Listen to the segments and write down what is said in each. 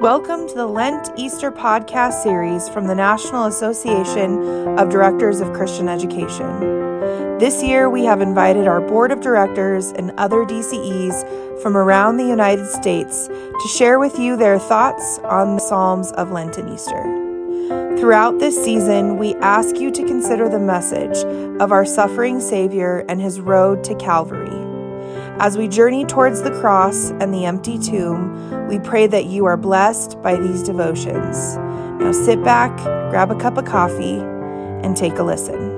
Welcome to the Lent Easter podcast series from the National Association of Directors of Christian Education. This year, we have invited our board of directors and other DCEs from around the United States to share with you their thoughts on the Psalms of Lent and Easter. Throughout this season, we ask you to consider the message of our suffering Savior and his road to Calvary. As we journey towards the cross and the empty tomb, we pray that you are blessed by these devotions. Now sit back, grab a cup of coffee, and take a listen.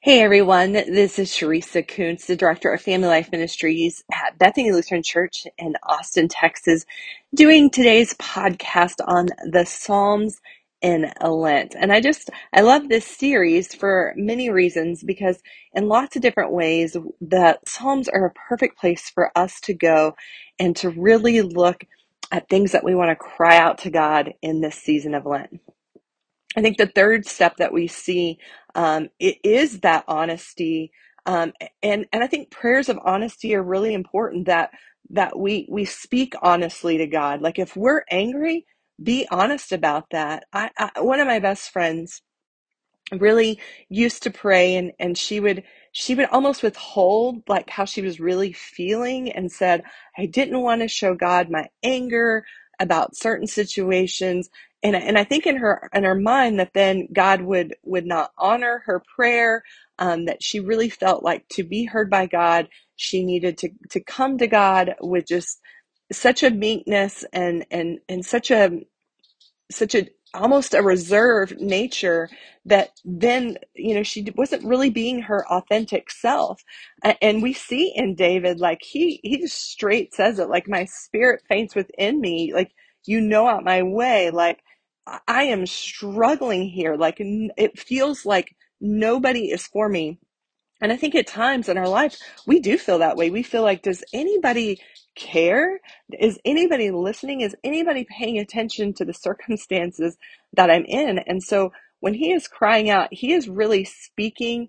Hey everyone, this is Charessa Koontz, the Director of Family Life Ministries at Bethany Lutheran Church in Austin, Texas, doing today's podcast on the Psalms in Lent. And I just, I love this series for many reasons because in lots of different ways, the Psalms are a perfect place for us to go and to really look at things that we want to cry out to God in this season of Lent. I think the third step that we see um, it is that honesty, um, and and I think prayers of honesty are really important. That that we we speak honestly to God. Like if we're angry, be honest about that. I, I one of my best friends really used to pray and and she would she would almost withhold like how she was really feeling and said I didn't want to show God my anger about certain situations and and I think in her in her mind that then God would would not honor her prayer um, that she really felt like to be heard by God she needed to to come to God with just such a meekness and and and such a such a almost a reserved nature that then you know she wasn't really being her authentic self. And we see in david like he he just straight says it like my spirit faints within me. Like you know out my way. Like i am struggling here. Like it feels like nobody is for me and I think at times in our life, we do feel that way. We feel like, does anybody care? Is anybody listening? Is anybody paying attention to the circumstances that I'm in? And so when he is crying out, he is really speaking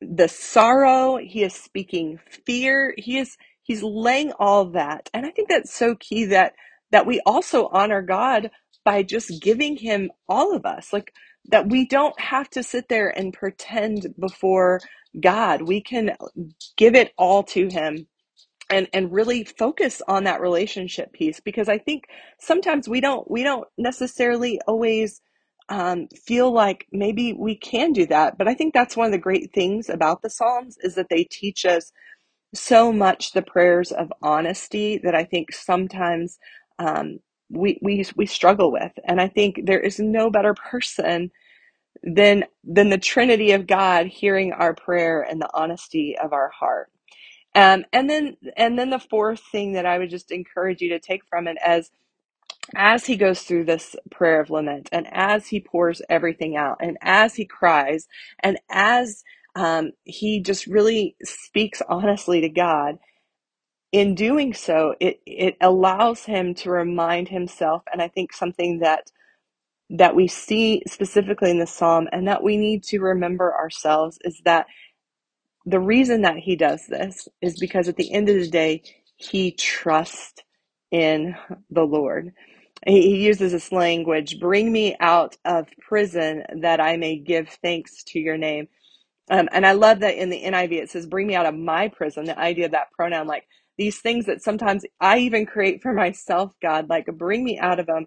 the sorrow, he is speaking fear, he is he's laying all that. And I think that's so key that that we also honor God by just giving him all of us. Like that we don't have to sit there and pretend before God. We can give it all to him and and really focus on that relationship piece because I think sometimes we don't we don't necessarily always um, feel like maybe we can do that. But I think that's one of the great things about the Psalms is that they teach us so much the prayers of honesty that I think sometimes um, we, we we struggle with. And I think there is no better person than than the Trinity of God hearing our prayer and the honesty of our heart. Um, and then and then the fourth thing that I would just encourage you to take from it as as he goes through this prayer of lament and as he pours everything out and as he cries and as um, he just really speaks honestly to God, in doing so, it, it allows him to remind himself, and I think something that that we see specifically in the psalm and that we need to remember ourselves is that the reason that he does this is because at the end of the day, he trusts in the Lord. He, uses this language bring me out of prison that I may give thanks to your name. Um, and I love that in the NIV it says, bring me out of my prison, the idea of that pronoun, like these things that sometimes I even create for myself, God, like bring me out of them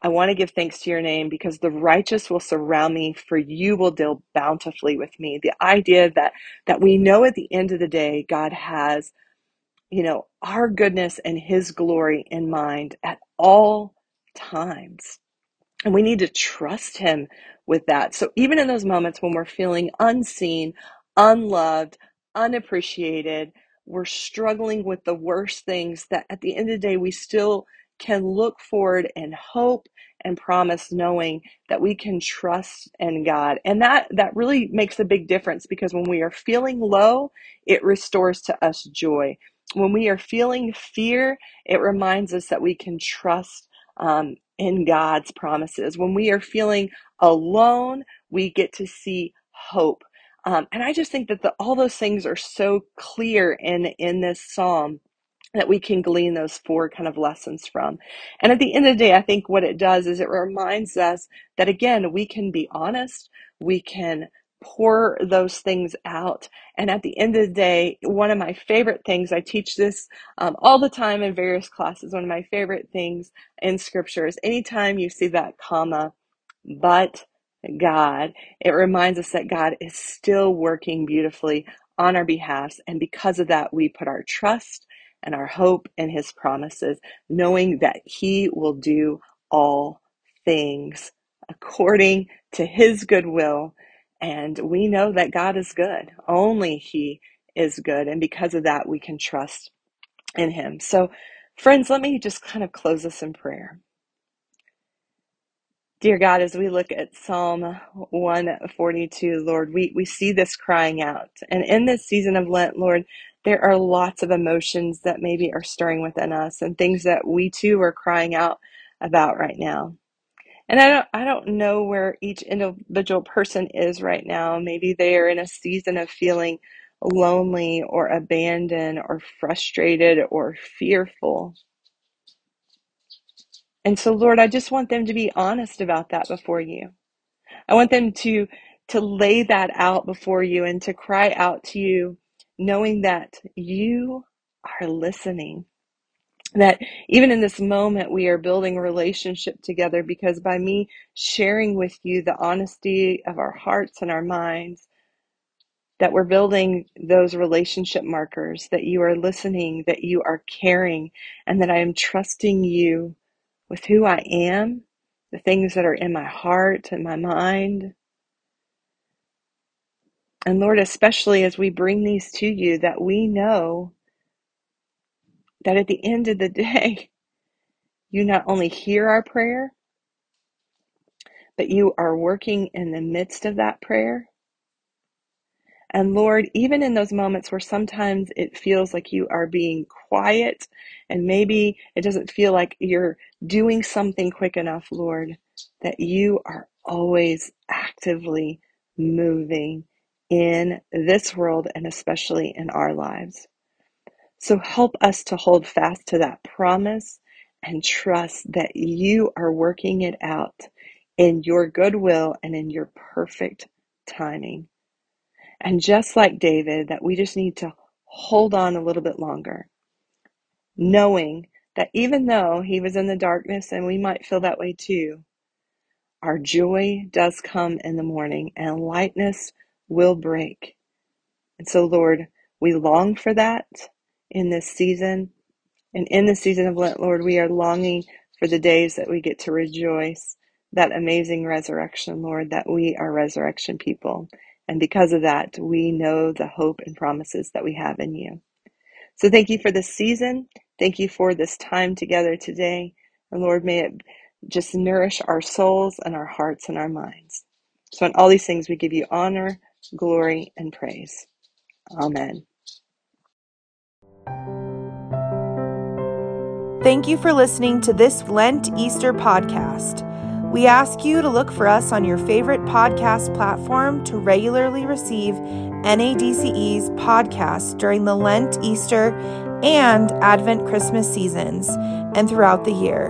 I want to give thanks to your name because the righteous will surround me for you will deal bountifully with me. The idea that that we know at the end of the day God has you know our goodness and his glory in mind at all times. And we need to trust him with that. So even in those moments when we're feeling unseen, unloved, unappreciated, we're struggling with the worst things that at the end of the day we still can look forward and hope and promise knowing that we can trust in God. And that that really makes a big difference because when we are feeling low, it restores to us joy. When we are feeling fear, it reminds us that we can trust um, in God's promises. When we are feeling alone, we get to see hope. Um, and I just think that the, all those things are so clear in in this psalm that we can glean those four kind of lessons from. And at the end of the day, I think what it does is it reminds us that again, we can be honest, we can pour those things out. And at the end of the day, one of my favorite things, I teach this um, all the time in various classes, one of my favorite things in scripture is anytime you see that comma, but God, it reminds us that God is still working beautifully on our behalf. And because of that, we put our trust and our hope in his promises, knowing that he will do all things according to his good will. And we know that God is good. Only he is good. And because of that, we can trust in him. So, friends, let me just kind of close this in prayer. Dear God, as we look at Psalm 142, Lord, we, we see this crying out. And in this season of Lent, Lord, there are lots of emotions that maybe are stirring within us and things that we too are crying out about right now. And I don't I don't know where each individual person is right now. Maybe they are in a season of feeling lonely or abandoned or frustrated or fearful. And so, Lord, I just want them to be honest about that before you. I want them to to lay that out before you and to cry out to you, knowing that you are listening. That even in this moment, we are building relationship together because by me sharing with you the honesty of our hearts and our minds, that we're building those relationship markers, that you are listening, that you are caring, and that I am trusting you with who I am, the things that are in my heart and my mind. And Lord, especially as we bring these to you, that we know that at the end of the day, you not only hear our prayer, but you are working in the midst of that prayer. And Lord, even in those moments where sometimes it feels like you are being quiet and maybe it doesn't feel like you're doing something quick enough, Lord, that you are always actively moving in this world and especially in our lives. So help us to hold fast to that promise and trust that you are working it out in your goodwill and in your perfect timing. And just like David, that we just need to hold on a little bit longer, knowing that even though he was in the darkness and we might feel that way too, our joy does come in the morning and lightness will break. And so, Lord, we long for that in this season. And in the season of Lent, Lord, we are longing for the days that we get to rejoice that amazing resurrection, Lord, that we are resurrection people. And because of that, we know the hope and promises that we have in you. So thank you for this season. Thank you for this time together today. And Lord, may it just nourish our souls and our hearts and our minds. So in all these things, we give you honor, glory, and praise. Amen. Thank you for listening to this Lent Easter podcast. We ask you to look for us on your favorite podcast platform to regularly receive NADCE's podcasts during the Lent, Easter, and Advent Christmas seasons and throughout the year.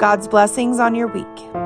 God's blessings on your week.